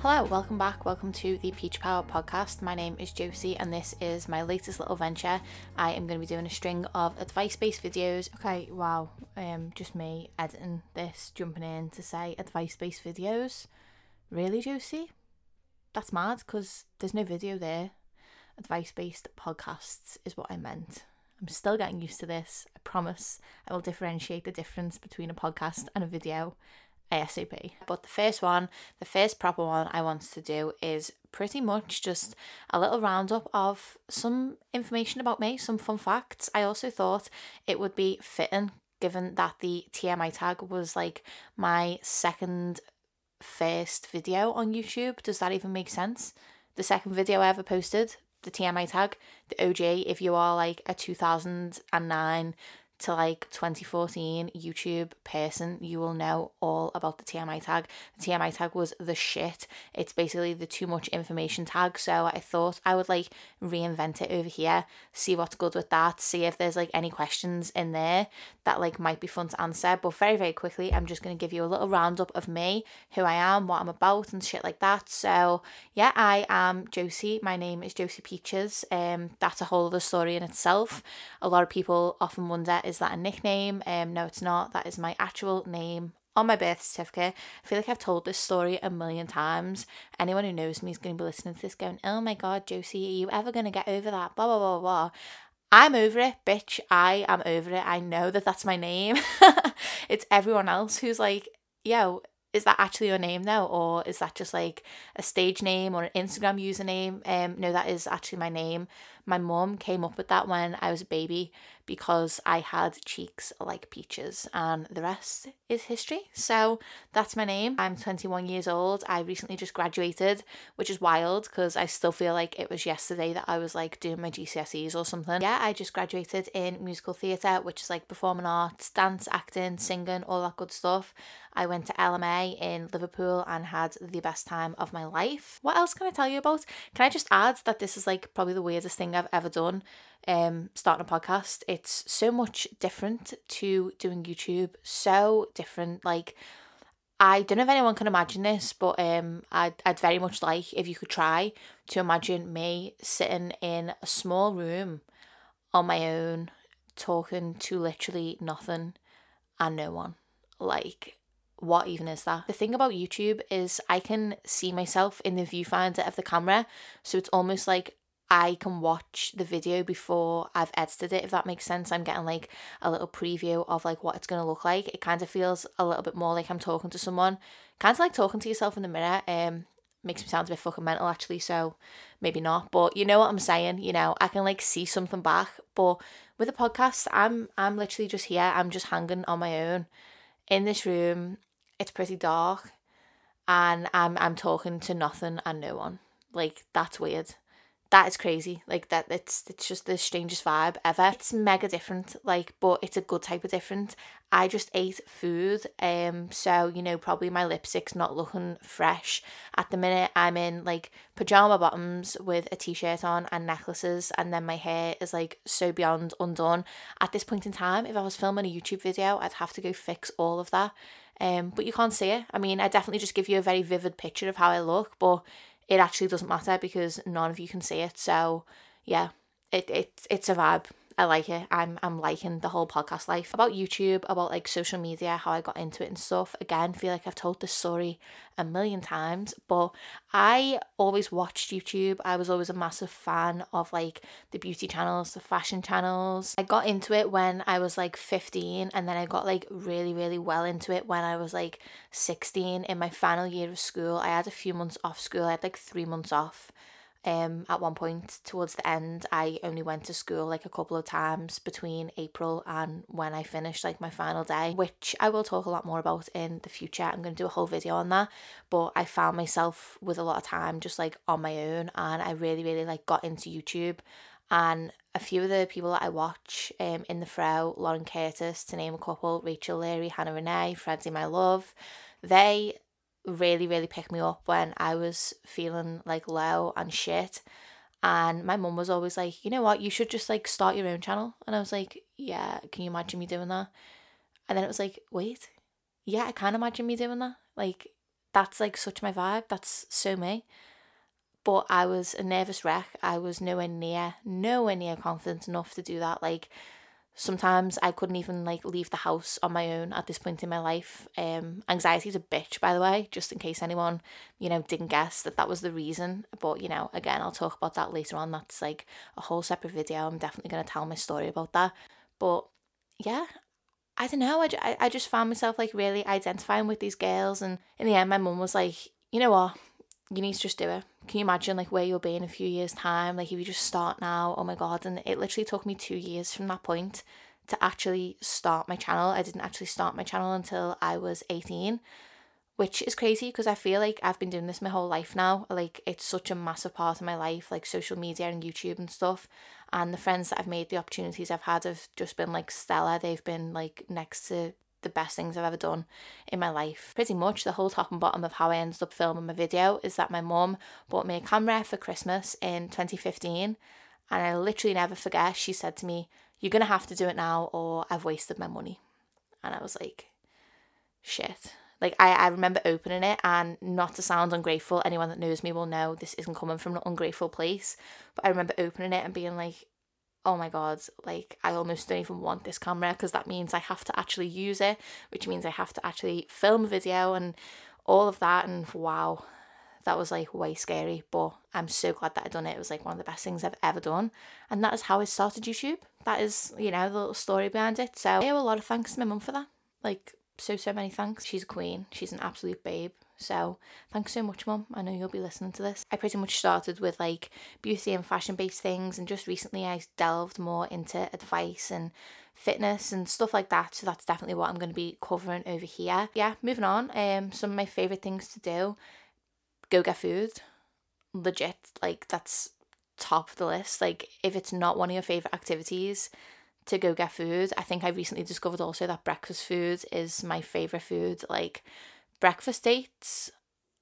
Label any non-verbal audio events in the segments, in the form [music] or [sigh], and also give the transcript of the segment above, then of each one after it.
Hello, welcome back. Welcome to the Peach Power podcast. My name is Josie, and this is my latest little venture. I am going to be doing a string of advice based videos. Okay, wow, um, just me editing this, jumping in to say advice based videos. Really, Josie? That's mad because there's no video there. Advice based podcasts is what I meant. I'm still getting used to this. I promise I will differentiate the difference between a podcast and a video ASAP. But the first one, the first proper one I wanted to do is pretty much just a little roundup of some information about me, some fun facts. I also thought it would be fitting given that the TMI tag was like my second first video on YouTube. Does that even make sense? The second video I ever posted, the TMI tag, the OG, if you are like a 2009 to like 2014 YouTube person, you will know all about the TMI tag. The TMI tag was the shit. It's basically the too much information tag. So I thought I would like reinvent it over here, see what's good with that, see if there's like any questions in there that like might be fun to answer. But very, very quickly, I'm just going to give you a little roundup of me, who I am, what I'm about, and shit like that. So yeah, I am Josie. My name is Josie Peaches. Um, that's a whole other story in itself. A lot of people often wonder is that a nickname? Um, no, it's not. That is my actual name on my birth certificate. I feel like I've told this story a million times. Anyone who knows me is going to be listening to this going, oh my God, Josie, are you ever going to get over that? Blah, blah, blah, blah. I'm over it, bitch. I am over it. I know that that's my name. [laughs] it's everyone else who's like, yo, is that actually your name now or is that just like a stage name or an instagram username um no that is actually my name my mum came up with that when i was a baby because i had cheeks like peaches and the rest is history. So that's my name. I'm 21 years old. I recently just graduated which is wild because i still feel like it was yesterday that i was like doing my gcse's or something. Yeah i just graduated in musical theatre which is like performing arts dance acting singing all that good stuff. I went to LMA in Liverpool and had the best time of my life. What else can I tell you about? Can I just add that this is like probably the weirdest thing I've ever done? Um, starting a podcast. It's so much different to doing YouTube. So different. Like I don't know if anyone can imagine this, but um, I'd, I'd very much like if you could try to imagine me sitting in a small room on my own, talking to literally nothing and no one. Like, what even is that? The thing about YouTube is I can see myself in the viewfinder of the camera, so it's almost like I can watch the video before I've edited it, if that makes sense. I'm getting like a little preview of like what it's gonna look like. It kind of feels a little bit more like I'm talking to someone, kind of like talking to yourself in the mirror. Um, makes me sound a bit fucking mental actually, so maybe not. But you know what I'm saying. You know, I can like see something back. But with a podcast, I'm I'm literally just here. I'm just hanging on my own in this room it's pretty dark and I'm I'm talking to nothing and no one. Like that's weird. That is crazy. Like that it's it's just the strangest vibe ever. It's mega different, like, but it's a good type of different. I just ate food. Um so, you know, probably my lipstick's not looking fresh. At the minute I'm in like pajama bottoms with a t-shirt on and necklaces and then my hair is like so beyond undone. At this point in time, if I was filming a YouTube video, I'd have to go fix all of that um, but you can't see it. I mean, I definitely just give you a very vivid picture of how I look, but it actually doesn't matter because none of you can see it. So yeah, it, it it's a vibe. I like it. I'm I'm liking the whole podcast life about YouTube, about like social media, how I got into it and stuff. Again, feel like I've told this story a million times, but I always watched YouTube. I was always a massive fan of like the beauty channels, the fashion channels. I got into it when I was like 15 and then I got like really really well into it when I was like 16 in my final year of school. I had a few months off school. I had like 3 months off um, at one point towards the end, I only went to school like a couple of times between April and when I finished like my final day, which I will talk a lot more about in the future. I'm going to do a whole video on that, but I found myself with a lot of time just like on my own, and I really, really like got into YouTube. And a few of the people that I watch um, Inthefrow, Lauren Curtis, to name a couple, Rachel Leary, Hannah Renee, Freddie My Love, they really, really picked me up when I was feeling like low and shit. And my mum was always like, you know what, you should just like start your own channel. And I was like, yeah, can you imagine me doing that? And then it was like, wait, yeah, I can imagine me doing that. Like, that's like such my vibe. That's so me. But I was a nervous wreck. I was nowhere near, nowhere near confident enough to do that. Like sometimes I couldn't even like leave the house on my own at this point in my life. Um, anxiety is a bitch, by the way, just in case anyone, you know, didn't guess that that was the reason. But, you know, again, I'll talk about that later on. That's like a whole separate video. I'm definitely to tell my story about that. But yeah, I don't know. I, I just found myself like really identifying with these girls. And in the end, my mum was like, you know what? You need to just do it. Can you imagine like where you'll be in a few years' time? Like if you just start now, oh my god. And it literally took me two years from that point to actually start my channel. I didn't actually start my channel until I was 18 which is crazy because I feel like I've been doing this my whole life now. Like it's such a massive part of my life, like social media and YouTube and stuff. And the friends that I've made, the opportunities I've had have just been like stellar. They've been like next to the best things I've ever done in my life. Pretty much the whole top and bottom of how I ended up filming my video is that my mum bought me a camera for Christmas in 2015 and I literally never forget she said to me, "You're to have to do it now or I've wasted my money." And I was like, "Shit." Like I, I remember opening it and not to sound ungrateful, anyone that knows me will know this isn't coming from an ungrateful place. But I remember opening it and being like, oh my god, like I almost don't even want this camera because that means I have to actually use it, which means I have to actually film a video and all of that. And wow, that was like way scary. But I'm so glad that I done it. It was like one of the best things I've ever done. And that is how I started YouTube. That is, you know, the little story behind it. So I owe a lot of thanks to my mum for that. Like so, so many thanks. She's a queen. She's an absolute babe. So, thanks so much, Mum. I know you'll be listening to this. I pretty much started with like beauty and fashion based things, and just recently I delved more into advice and fitness and stuff like that. So, that's definitely what I'm going to be covering over here. Yeah, moving on. Um, some of my favorite things to do go get food. Legit, like, that's top of the list. Like, if it's not one of your favorite activities, to go get food. I think I recently discovered also that breakfast food is my favorite food. Like breakfast dates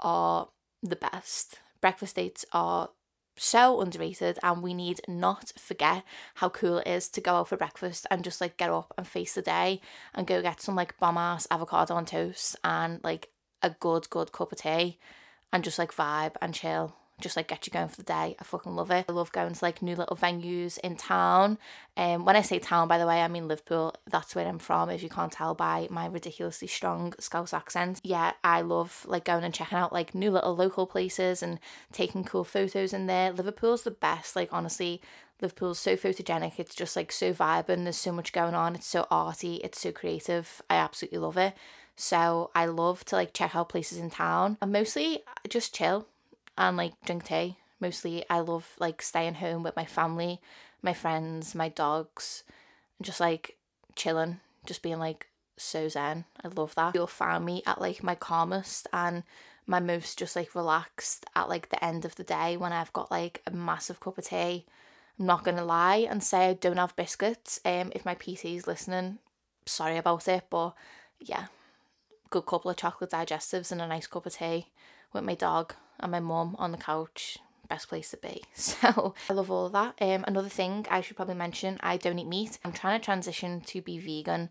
are the best. Breakfast dates are so underrated and we need not forget how cool it is to go out for breakfast and just like get up and face the day and go get some like bomb ass avocado on toast and like a good good cup of tea and just like vibe and chill just like get you going for the day. I fucking love it. I love going to like new little venues in town. And um, when I say town, by the way, I mean Liverpool. That's where I'm from. If you can't tell by my ridiculously strong Scouse accent, yeah, I love like going and checking out like new little local places and taking cool photos in there. Liverpool's the best. Like honestly, Liverpool's so photogenic. It's just like so vibrant. There's so much going on. It's so arty. It's so creative. I absolutely love it. So I love to like check out places in town and mostly just chill and like drink tea. Mostly, I love like staying home with my family, my friends, my dogs, and just like chilling, just being like so zen. I love that. You'll find me at like my calmest and my most just like relaxed at like the end of the day when I've got like a massive cup of tea. I'm not gonna lie and say I don't have biscuits. Um, if my PC is listening, sorry about it, but yeah, good couple of chocolate digestives and a nice cup of tea with my dog and my mum on the couch best place to be. [laughs] So I love all of that. Um, another thing I should probably mention, I don't eat meat. I'm trying to transition to be vegan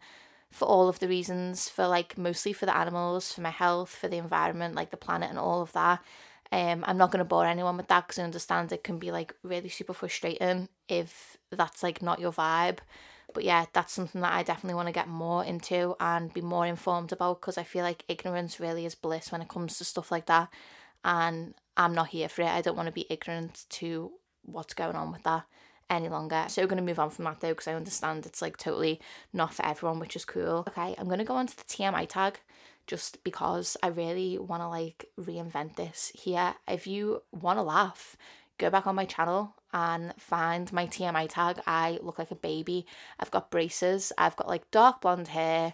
for all of the reasons, for like mostly for the animals, for my health, for the environment, like the planet and all of that. Um, I'm not going to bore anyone with that because I understand it can be like really super frustrating if that's like not your vibe. But yeah, that's something that I definitely want to get more into and be more informed about because I feel like ignorance really is bliss when it comes to stuff like that and I'm not here for it. I don't want to be ignorant to what's going on with that any longer. So we're going to move on from that though because I understand it's like totally not for everyone, which is cool. Okay, I'm going to go on to the TMI tag just because I really want to like reinvent this here. If you want to laugh, go back on my channel and find my TMI tag. I look like a baby. I've got braces, I've got like dark blonde hair,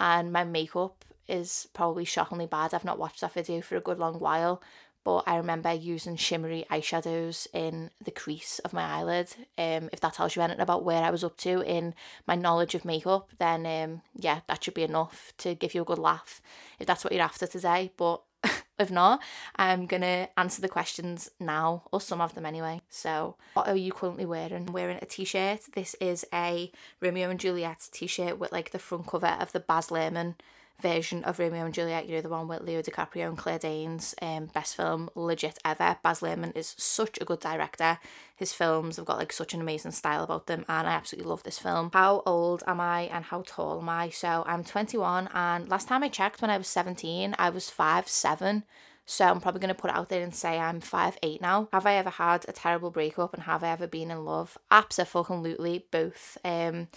and my makeup is probably shockingly bad. I've not watched that video for a good long while, but I remember using shimmery eyeshadows in the crease of my eyelid. Um, if that tells you anything about where I was up to in my knowledge of makeup, then um, yeah, that should be enough to give you a good laugh if that's what you're after today. But [laughs] if not, I'm gonna answer the questions now, or some of them anyway. So, what are you currently wearing? I'm wearing a t shirt. This is a Romeo and Juliet t shirt with like the front cover of the Baz Luhrmann version of Romeo and Juliet, you know, the one with Leo DiCaprio and Claire Danes, um, best film legit ever. Baz Luhrmann is such a good director. His films have got like such an amazing style about them, and I absolutely love this film. How old am I and how tall am I? So I'm 21, and last time I checked when I was 17, I was five seven. So I'm probably going to put it out there and say I'm five eight now. Have I ever had a terrible breakup and have I ever been in love? Absolutely both. Um,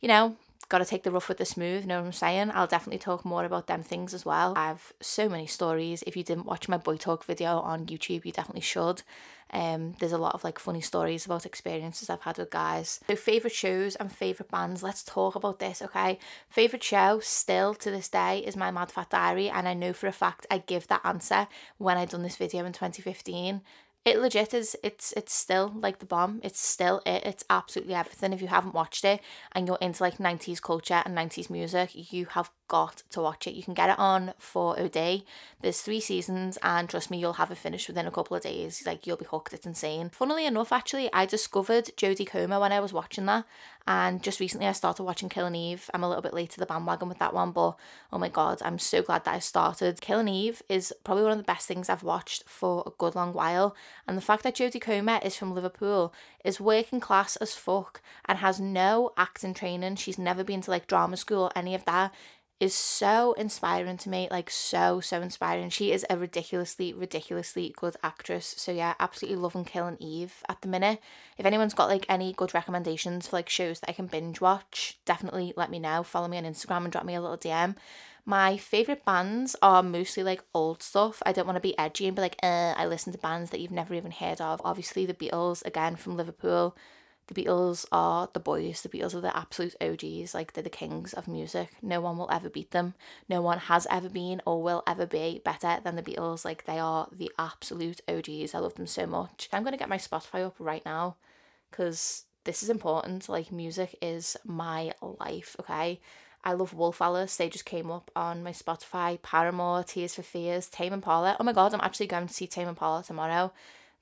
you know, got to take the rough with the smooth, know what I'm saying? I'll definitely talk more about them things as well. I have so many stories. If you didn't watch my boy talk video on YouTube, you definitely should. Um, there's a lot of like funny stories about experiences I've had with guys. So favorite shows and favorite bands. Let's talk about this, okay? Favorite show still to this day is my Mad Fat Diary, and I know for a fact I give that answer when I done this video in 2015 it legit is it's it's still like the bomb. It's still it. It's absolutely everything. If you haven't watched it and you're into like 90s culture and 90s music you have got to watch it you can get it on 4oD there's three seasons and trust me you'll have it finished within a couple of days like you'll be hooked it's insane funnily enough actually i discovered jodie comer when i was watching that and just recently I started watching Killing Eve. I'm a little bit late to the bandwagon with that one, but oh my god, I'm so glad that I started. Killing Eve is probably one of the best things I've watched for a good long while. And the fact that Jodie Comer is from Liverpool, is working class as fuck, and has no acting training. She's never been to like drama school or any of that is so inspiring to me like so so inspiring. She is a ridiculously ridiculously good actress. So yeah absolutely loving killing eve at the minute. If anyone's got like any good recommendations for like shows that i can binge watch definitely let me know. Follow me on instagram and drop me a little dm my favorite bands are mostly like old stuff. I don't want to be edgy and be like, uh, I listen to bands that you've never even heard of. Obviously, the Beatles, again from Liverpool, the Beatles are the boys, the Beatles are the absolute OGs, like they're the kings of music. No one will ever beat them. No one has ever been or will ever be better than the Beatles. Like they are the absolute OGs. I love them so much. I'm going to get my Spotify up right now because this is important. Like music is my life, okay? I love Wolf Alice. They just came up on my Spotify. Paramore, Tears for Fears, Tame Impala. Oh my god, I'm actually going to see Tame Impala tomorrow.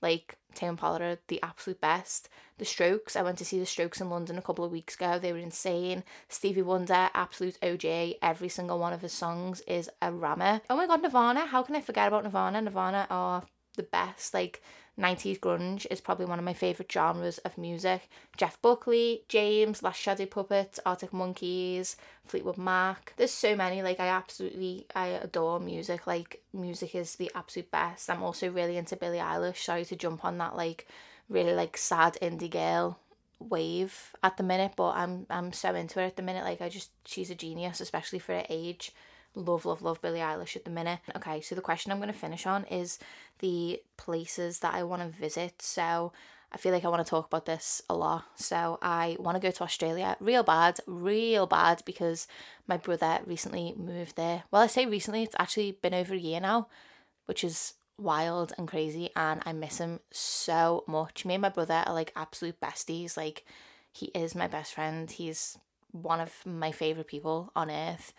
Like Tame Impala the absolute best. The Strokes, I went to see the Strokes in London a couple of weeks ago. They were insane. Stevie Wonder, absolute OJ. Every single one of his songs is a rammer. Oh my god, Nirvana. How can I forget about Nirvana? Nirvana are the best. Like 90s grunge is probably one of my favourite genres of music. Jeff Buckley, James, Last Shadow Puppet, Arctic Monkeys, Fleetwood Mac. There's so many, like I absolutely I adore music. Like music is the absolute best. I'm also really into Billie Eilish. Sorry to jump on that like really like sad indie girl wave at the minute, but I'm I'm so into her at the minute. Like I just she's a genius, especially for her age love, love, love Billie Eilish at the minute. Okay, so the question I'm going to finish on is the places that I want to visit. So I feel like I want to talk about this a lot. So I want to go to Australia real bad, real bad because my brother recently moved there. Well, I say recently, it's actually been over a year now, which is wild and crazy and I miss him so much. Me and my brother are like absolute besties. Like he is my best friend. He's one of my favorite people on earth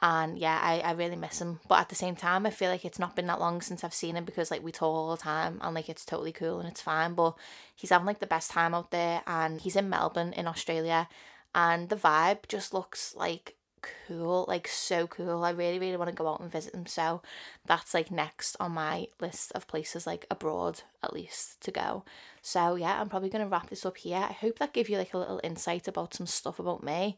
and yeah I, I really miss him. But at the same time i feel like it's not been that long since i've seen him because like we talk all the time and like it's totally cool and it's fine. But he's having like the best time out there and he's in melbourne in australia and the vibe just looks like cool like so cool. I really really want to go out and visit him. So that's like next on my list of places like abroad at least to go. So yeah i'm probably going to wrap this up here. I hope that gave you like a little insight about some stuff about me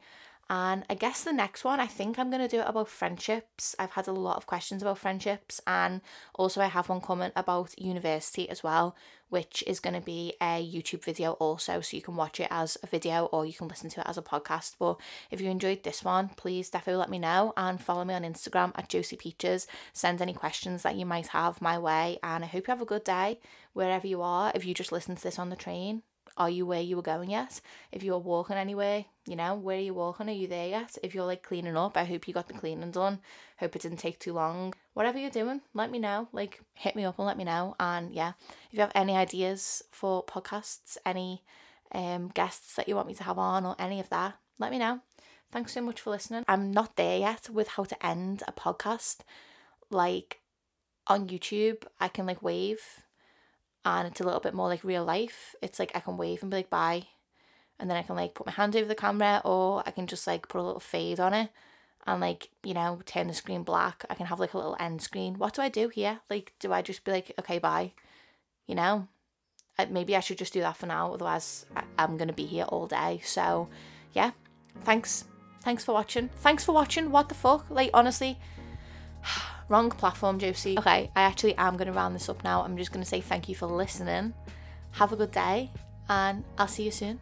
and I guess the next one, I think I'm going to do it about friendships. I've had a lot of questions about friendships, and also I have one comment about university as well, which is going to be a YouTube video also. So you can watch it as a video or you can listen to it as a podcast. But if you enjoyed this one, please definitely let me know and follow me on Instagram at Josie Peaches. Send any questions that you might have my way, and I hope you have a good day wherever you are. If you just listen to this on the train, are you where you were going yet? If you're walking anywhere, you know, where are you walking? Are you there yet? If you're like cleaning up, I hope you got the cleaning done. Hope it didn't take too long. Whatever you're doing, let me know. Like, hit me up and let me know. And yeah, if you have any ideas for podcasts, any um guests that you want me to have on, or any of that, let me know. Thanks so much for listening. I'm not there yet with how to end a podcast. Like on YouTube, I can like wave and it's a little bit more like real life. It's like I can wave and be like bye, and then I can like put my hand over the camera, or I can just like put a little fade on it, and like you know turn the screen black. I can have like a little end screen. What do i do here? Like do i just be like okay bye you know? Maybe i should just do that for now otherwise i'm gonna be here all day. So yeah thanks. Thanks for watching. Thanks for watching. What the fuck? Like honestly [sighs] wrong platform josie. Okay. I actually am gonna round this up now. I'm just gonna say thank you for listening. Have a good day and i'll see you soon